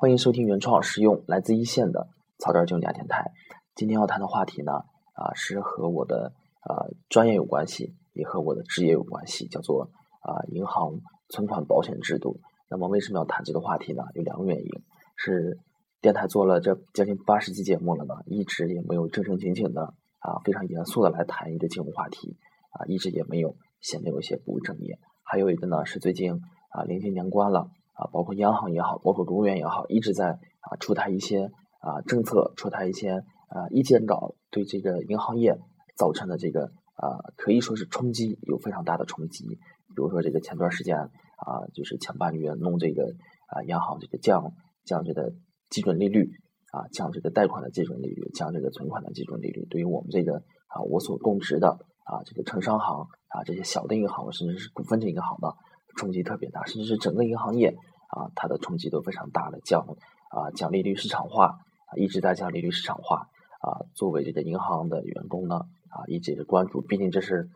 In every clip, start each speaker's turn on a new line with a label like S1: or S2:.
S1: 欢迎收听原创实用来自一线的草根儿经理电台。今天要谈的话题呢，啊，是和我的呃专业有关系，也和我的职业有关系，叫做啊银行存款保险制度。那么为什么要谈这个话题呢？有两个原因，是电台做了这将近八十期节目了呢，一直也没有正正经经的啊非常严肃的来谈一个金融话题啊，一直也没有显得有些不务正业。还有一个呢，是最近啊临近年关了。啊，包括央行也好，包括国务院也好，一直在啊出台一些啊政策，出台一些啊意见稿，对这个银行业造成的这个啊可以说是冲击有非常大的冲击。比如说这个前段时间啊，就是前半个月弄这个啊央行这个降降这个基准利率啊，降这个贷款的基准利率，降这个存款的基准利率，对于我们这个啊我所供职的啊这个城商行啊这些小的银行，甚至是股份制银行的。冲击特别大，甚至是整个银行业啊，它的冲击都非常大的。降啊，降利率市场化啊，一直在降利率市场化啊。作为这个银行的员工呢啊，一直关注，毕竟这是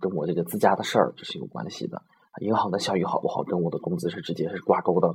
S1: 跟我这个自家的事儿，这是有关系的。银行的效益好不好，跟我的工资是直接是挂钩的。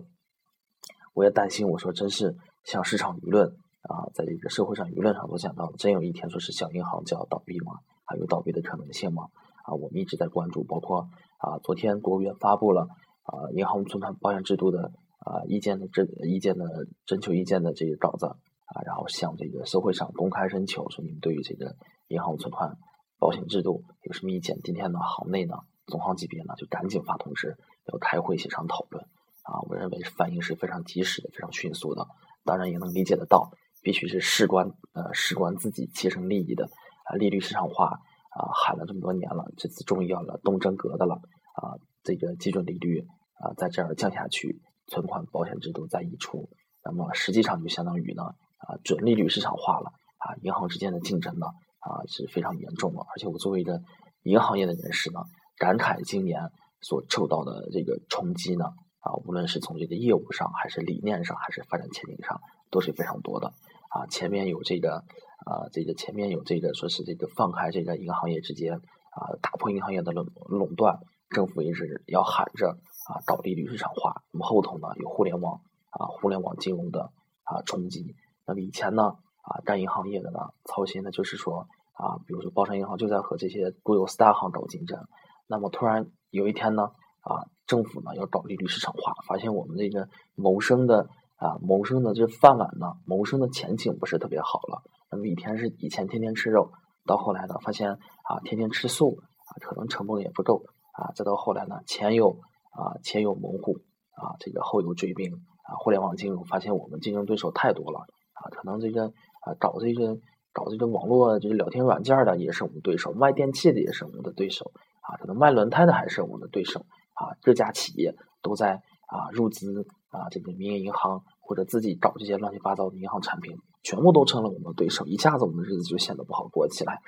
S1: 我也担心，我说真是像市场舆论啊，在这个社会上舆论上都讲到，真有一天说是小银行就要倒闭吗？还有倒闭的可能性吗？啊，我们一直在关注，包括啊，昨天国务院发布了啊银行存款保险制度的啊意见的征意见的征求意见的这个稿子啊，然后向这个社会上公开征求，说你们对于这个银行存款保险制度有什么意见？今天呢，行内呢，总行级别呢就赶紧发通知要开会协商讨论啊，我认为反应是非常及时的，非常迅速的，当然也能理解得到，必须是事关呃事关自己切身利益的啊利率市场化。啊，喊了这么多年了，这次终于要了动真格的了啊！这个基准利率啊，在这儿降下去，存款保险制度再移出，那么实际上就相当于呢啊，准利率市场化了啊，银行之间的竞争呢啊是非常严重的。而且我作为一个银行业的人士呢，感慨今年所受到的这个冲击呢啊，无论是从这个业务上，还是理念上，还是发展前景上，都是非常多的啊。前面有这个。啊，这个前面有这个说是这个放开这个银行业之间啊，打破银行业的垄垄断，政府一直要喊着啊，搞利率市场化。那么后头呢，有互联网啊，互联网金融的啊冲击。那么以前呢啊，干银行业的呢，操心的就是说啊，比如说包商银行就在和这些国有四大行搞竞争。那么突然有一天呢啊，政府呢要搞利率市场化，发现我们这个谋生的啊谋生的这饭碗呢，谋生的前景不是特别好了。那么以前是以前天天吃肉，到后来呢，发现啊天天吃素啊，可能成本也不够啊，再到后来呢，前有啊前有猛虎啊，这个后有追兵啊，互联网金融发现我们竞争对手太多了啊，可能这个啊搞这个搞这个网络这个聊天软件的也是我们对手，卖电器的也是我们的对手啊，可能卖轮胎的还是我们的对手啊，各家企业都在啊入资啊这个民营银行或者自己搞这些乱七八糟的银行产品。全部都成了我们的对手，一下子我们的日子就显得不好过起来。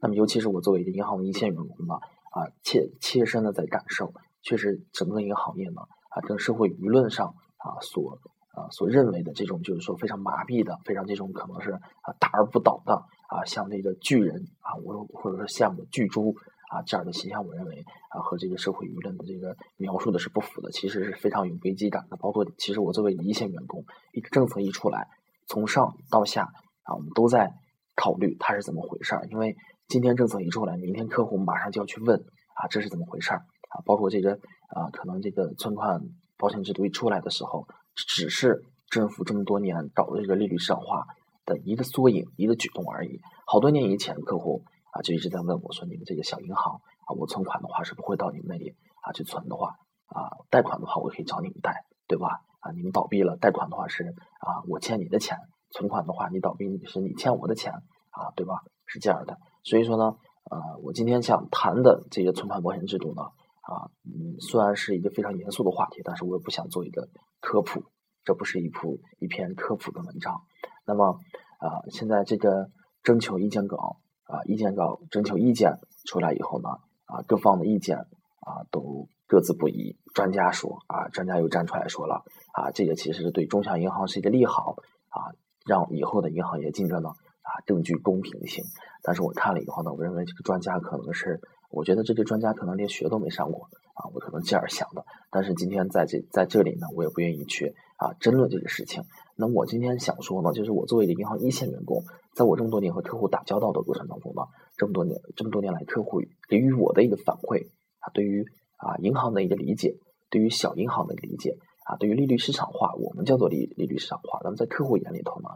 S1: 那么，尤其是我作为一个银行的一线员工呢，啊，切切身的在感受，确实整个一个行业呢，啊，跟社会舆论上啊所啊所认为的这种就是说非常麻痹的，非常这种可能是啊大而不倒的啊，像这个巨人啊，我或者说像个巨猪啊这样的形象，我认为啊和这个社会舆论的这个描述的是不符的，其实是非常有危机感的。包括其实我作为一线员工，一个政策一出来。从上到下啊，我们都在考虑它是怎么回事儿。因为今天政策一出来，明天客户马上就要去问啊，这是怎么回事儿啊？包括这个啊，可能这个存款保险制度一出来的时候，只是政府这么多年搞的这个利率市场化的一个缩影、一个举动而已。好多年以前，客户啊就一直在问我说：“你们这个小银行啊，我存款的话是不会到你们那里啊去存的话啊，贷款的话我可以找你们贷，对吧？”啊，你们倒闭了，贷款的话是啊，我欠你的钱；存款的话，你倒闭你是你欠我的钱啊，对吧？是这样的。所以说呢，呃，我今天想谈的这个存款保险制度呢，啊，嗯，虽然是一个非常严肃的话题，但是我也不想做一个科普，这不是一部一篇科普的文章。那么啊，现在这个征求意见稿啊，意见稿征求意见出来以后呢，啊，各方的意见啊都。各自不一，专家说啊，专家又站出来说了啊，这个其实是对中小银行是一个利好啊，让以后的银行业竞争呢啊更具公平性。但是我看了以后呢，我认为这个专家可能是，我觉得这个专家可能连学都没上过啊，我可能这样想的。但是今天在这在这里呢，我也不愿意去啊争论这个事情。那我今天想说呢，就是我作为一个银行一线员工，在我这么多年和客户打交道的过程当中呢，这么多年这么多年来，客户给予我的一个反馈啊，对于啊银行的一个理解，对于小银行的一个理解啊，对于利率市场化，我们叫做利利率市场化。那么在客户眼里头呢，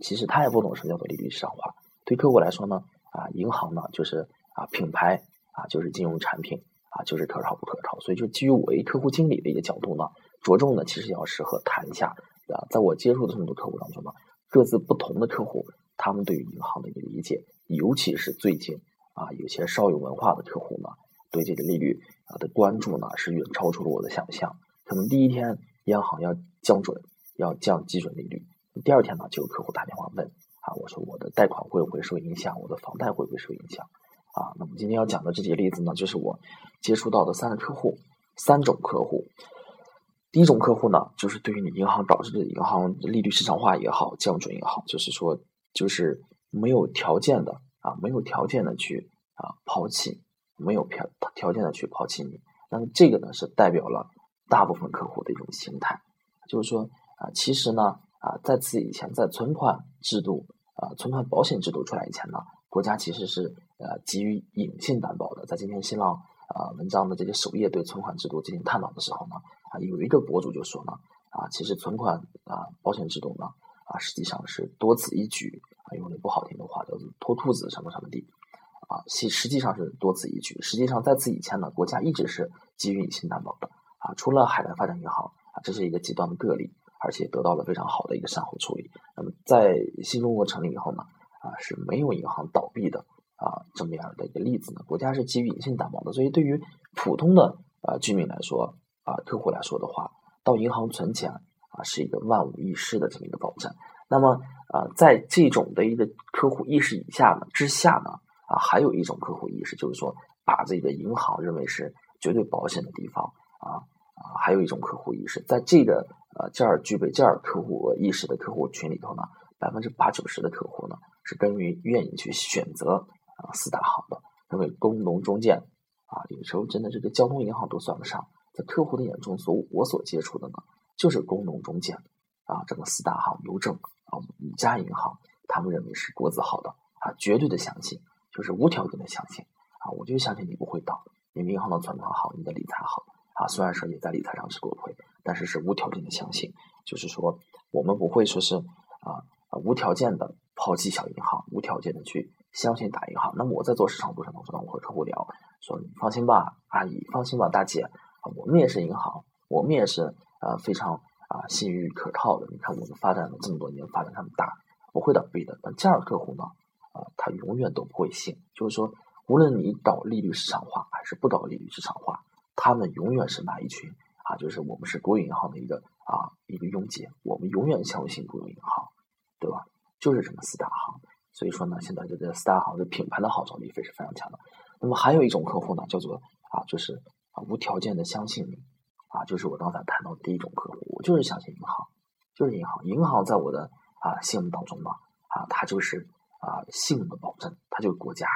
S1: 其实他也不懂什么叫做利率市场化。对客户来说呢，啊银行呢就是啊品牌啊就是金融产品啊就是可靠不可靠。所以就基于我一客户经理的一个角度呢，着重呢其实要适合谈一下。啊，在我接触的这么多客户当中呢，各自不同的客户，他们对于银行的一个理解，尤其是最近啊，有些稍有文化的客户呢，对这个利率啊的关注呢，是远超出了我的想象。可能第一天央行要降准，要降基准利率，第二天呢，就有客户打电话问啊，我说我的贷款会不会受影响？我的房贷会不会受影响？啊，那么今天要讲的这几个例子呢，就是我接触到的三个客户，三种客户。第一种客户呢，就是对于你银行导致的银行利率市场化也好，降准也好，就是说，就是没有条件的啊，没有条件的去啊抛弃，没有条条件的去抛弃你。那么这个呢，是代表了大部分客户的一种心态，就是说啊，其实呢啊，在此以前，在存款制度啊，存款保险制度出来以前呢，国家其实是呃给予隐性担保的。在今天新浪。啊，文章的这个首页对存款制度进行探讨的时候呢，啊，有一个博主就说呢，啊，其实存款啊保险制度呢，啊，实际上是多此一举，啊，用的不好听的话叫做拖兔子什么什么的，啊，其实际上是多此一举。实际上在此以前呢，国家一直是给予隐性担保的，啊，除了海南发展银行，啊，这是一个极端的个例，而且得到了非常好的一个善后处理。那么在新中国成立以后呢，啊，是没有银行倒闭的。啊，这么样的一个例子呢，国家是给予隐性担保的，所以对于普通的呃居民来说，啊客户来说的话，到银行存钱啊是一个万无一失的这么一个保证。那么啊，在这种的一个客户意识以下呢之下呢，还有一种客户意识，就是说把这个银行认为是绝对保险的地方啊啊，还有一种客户意识，在这个呃这儿具备这儿客户意识的客户群里头呢，百分之八九十的客户呢是根于愿意去选择。啊，四大行的认为工农中建啊，有时候真的这个交通银行都算不上，在客户的眼中，所我所接触的呢，就是工农中建啊，这个四大行、邮政啊五家银行，他们认为是国字号的啊，绝对的相信，就是无条件的相信啊，我就相信你不会倒，你银行的存款好，你的理财好啊，虽然说你在理财上吃过亏，但是是无条件的相信，就是说我们不会说是啊啊无条件的抛弃小银行，无条件的去。相信大银行。那么我在做市场过程当中呢，我和客户聊说：“你放心吧，阿姨，放心吧，大姐，我们也是银行，我们也是呃非常啊信誉可靠的。你看我们发展了这么多年，发展这么大，不会倒闭的。那这样客户呢，啊，他永远都不会信。就是说，无论你搞利率市场化还是不搞利率市场化，他们永远是那一群啊，就是我们是国有银行的一个啊一个拥挤，我们永远相信国有银行，对吧？就是这么四大行。”所以说呢，现在这个四大行的品牌的号召力非是非常强的。那么还有一种客户呢，叫做啊，就是啊无条件的相信你啊，就是我刚才谈到的第一种客户，我就是相信银行，就是银行，银行在我的啊心目当中呢啊，它就是啊信用的保证，它就是国家。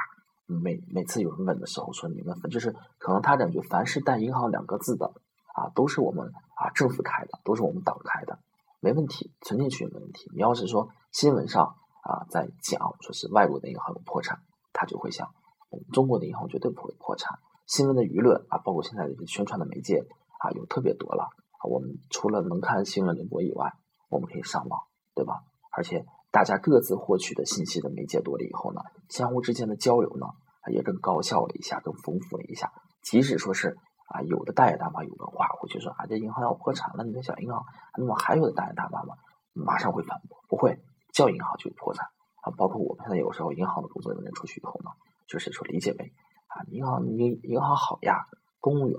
S1: 每每次有人问的时候说你们就是可能他感觉凡是带银行两个字的啊，都是我们啊政府开的，都是我们党开的，没问题，存进去也没问题。你要是说新闻上。啊，在讲说是外国的银行有破产，他就会想，我们中国的银行绝对不会破产。新闻的舆论啊，包括现在的宣传的媒介啊，有特别多了。我们除了能看新闻联播以外，我们可以上网，对吧？而且大家各自获取的信息的媒介多了以后呢，相互之间的交流呢，也更高效了一下，更丰富了一下。即使说是啊，有的大爷大妈有文化，会去说啊，这银行要破产了，你的小银行，那么还有的大爷大妈吗？马上会反驳，不会。叫银行就破产啊！包括我们现在有时候银行的工作人员出去以后呢，就是说理解为啊，银行银银行好呀，公务员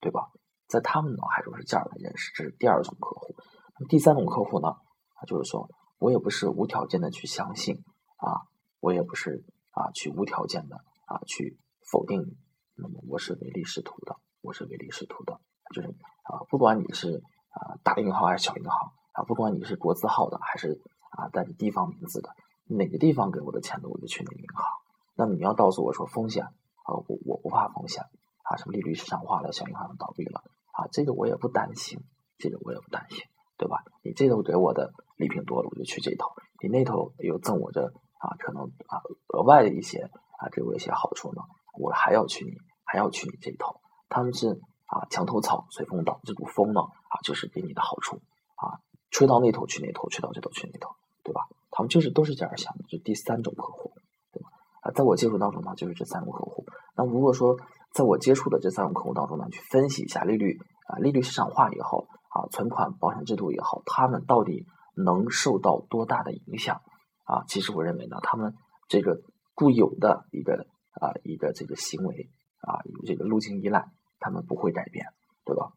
S1: 对吧？在他们脑海中是这样的认识，这是第二种客户。那么第三种客户呢，啊，就是说我也不是无条件的去相信啊，我也不是啊去无条件的啊去否定你。那么我是唯利是图的，我是唯利是图的，就是啊，不管你是啊大银行还是小银行啊，不管你是国字号的还是。啊，带着地方名字的哪个地方给我的钱的，我就去哪个银行。那你要告诉我说风险啊，我我不怕风险啊，什么利率市场化了，小银行倒闭了啊，这个我也不担心，这个我也不担心对吧？你这头给我的礼品多了，我就去这头；你那头又赠我这啊，可能啊额外的一些啊给我一些好处呢，我还要去你，还要去你这一头。他们是啊墙头草随风倒，这股风呢啊就是给你的好处啊，吹到那头去那头，吹到这头去那头，对吧？他们就是都是这样想的，就第三种客户，对吧？啊，在我接触当中呢，就是这三种客户。那如果说在我接触的这三种客户当中呢，去分析一下利率啊，利率市场化以后啊，存款保险制度也好，他们到底能受到多大的影响啊？其实我认为呢，他们这个固有的一个啊一个这个行为啊，有这个路径依赖，他们不会改变，对吧？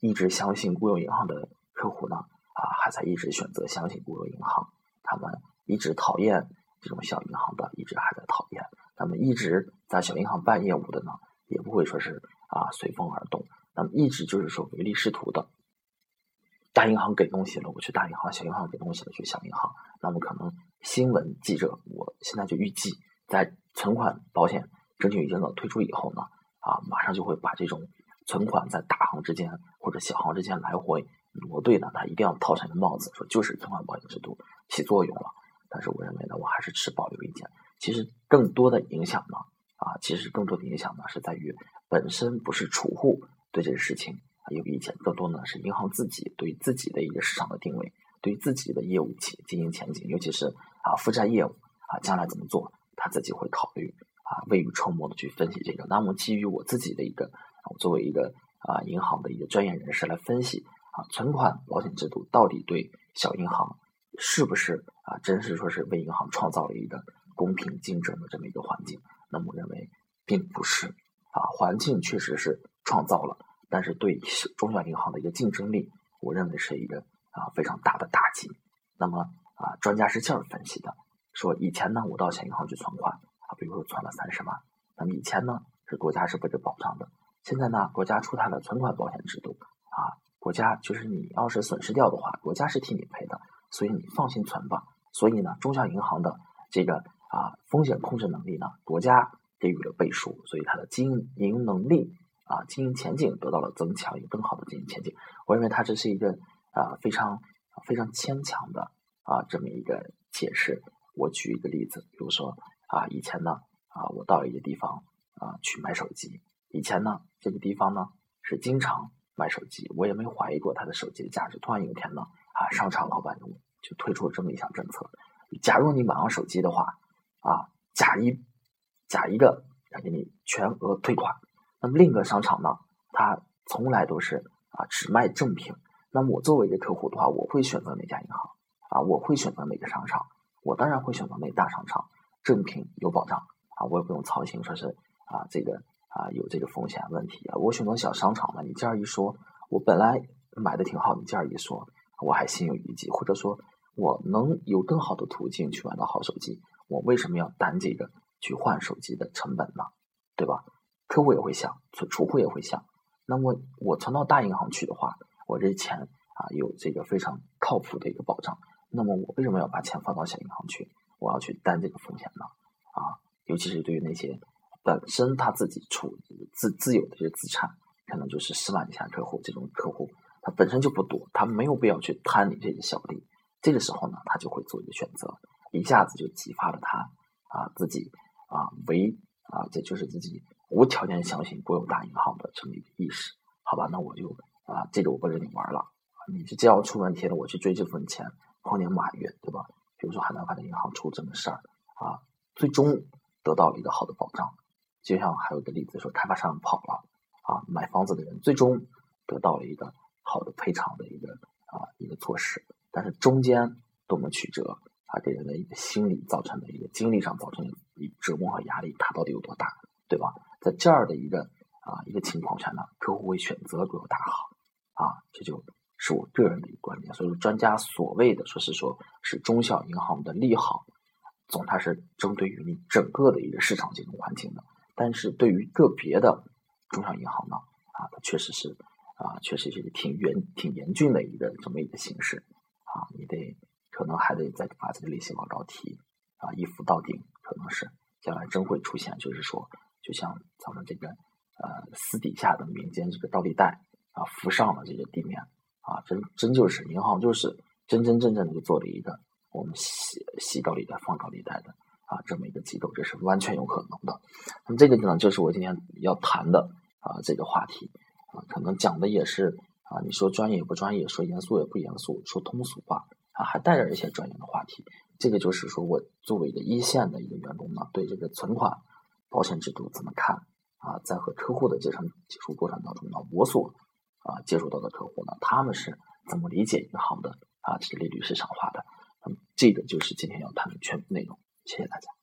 S1: 一直相信国有银行的客户呢，啊，还在一直选择相信国有银行，他们一直讨厌这种小银行的，一直还在讨厌。那么一直在小银行办业务的呢，也不会说是啊随风而动。那么一直就是说唯利是图的，大银行给东西了，我去大银行；小银行给东西了，去小银行。那么可能新闻记者，我现在就预计，在存款保险证券监管推出以后呢，啊，马上就会把这种存款在大行之间或者小行之间来回挪对的，他一定要套上一个帽子，说就是存款保险制度起作用了。但是我认为呢，我还是持保留意见。其实更多的影响呢，啊，其实更多的影响呢是在于本身不是储户对这个事情也比以前，更多呢是银行自己对自己的一个市场的定位，对自己的业务前经营前景，尤其是啊负债业务啊将来怎么做，他自己会考虑啊未雨绸缪的去分析这个。那么基于我自己的一个，我作为一个啊银行的一个专业人士来分析啊存款保险制度到底对小银行是不是啊真是说是为银行创造了一个。公平竞争的这么一个环境，那么我认为并不是啊，环境确实是创造了，但是对中小银行的一个竞争力，我认为是一个啊非常大的打击。那么啊，专家是这样分析的，说以前呢，我到小银行去存款啊，比如说存了三十万，那么以前呢是国家是为了保障的，现在呢国家出台了存款保险制度啊，国家就是你要是损失掉的话，国家是替你赔的，所以你放心存吧。所以呢，中小银行的这个。啊，风险控制能力呢？国家给予了背书，所以它的经营能力啊，经营前景得到了增强，有更好的经营前景。我认为它这是一个啊非常非常牵强的啊这么一个解释。我举一个例子，比如说啊，以前呢啊，我到一个地方啊去买手机，以前呢这个地方呢是经常卖手机，我也没怀疑过它的手机的价值。突然有一天呢啊，商场老板就就推出了这么一项政策：假如你买完手机的话。啊，假一假一个，要给你全额退款。那么另一个商场呢，它从来都是啊只卖正品。那么我作为一个客户的话，我会选择哪家银行？啊，我会选择哪个商场？我当然会选择那大商场，正品有保障啊，我也不用操心说是啊这个啊有这个风险问题啊。我选择小商场呢，你这样一说，我本来买的挺好，你这样一说，我还心有余悸，或者说我能有更好的途径去买到好手机。我为什么要担这个去换手机的成本呢？对吧？客户也会想，储储户也会想。那么我存到大银行去的话，我这钱啊有这个非常靠谱的一个保障。那么我为什么要把钱放到小银行去？我要去担这个风险呢？啊，尤其是对于那些本身他自己处自自有的这些资产，可能就是十万以下客户这种客户，他本身就不多，他没有必要去贪你这个小利。这个时候呢，他就会做一个选择。一下子就激发了他啊自己啊为啊这就是自己无条件相信国有大银行的这么一个意识，好吧？那我就啊这个我不跟你玩了，你是这要出问题了，我去追这份钱，猴年马云对吧？比如说海南发展银行出这么事儿啊，最终得到了一个好的保障。就像还有一个例子说，开发商跑了啊，买房子的人最终得到了一个好的赔偿的一个啊一个措施，但是中间多么曲折。他给人的一个心理造成的一个精力上造成的一折磨和压力，它到底有多大，对吧？在这儿的一个啊一个情况下呢，客户会选择国有大行啊，这就是我个人的一个观点。所以说，专家所谓的说是说是中小银行的利好，总它是针对于你整个的一个市场金融环境的。但是对于个别的中小银行呢，啊，它确实是啊，确实是挺严挺严峻的一个这么一个形式啊，你得。可能还得再把这个利息往高提啊，一浮到顶，可能是将来真会出现，就是说，就像咱们这个呃私底下的民间这个倒立贷啊，浮上了这个地面啊，真真就是银行就是真真正正的就做了一个我们洗洗高利贷、放高利贷的啊这么一个机构，这是完全有可能的。那么这个呢，就是我今天要谈的啊这个话题啊，可能讲的也是啊，你说专业不专业，说严肃也不严肃，说通俗化啊，还带着一些专业的话题。这个就是说我作为一个一线的一个员工呢，对这个存款保险制度怎么看啊？在和客户的这场接触过程当中呢，我所啊接触到的客户呢，他们是怎么理解银行的啊这个利率市场化的？那么这个就是今天要谈的全部内容。谢谢大家。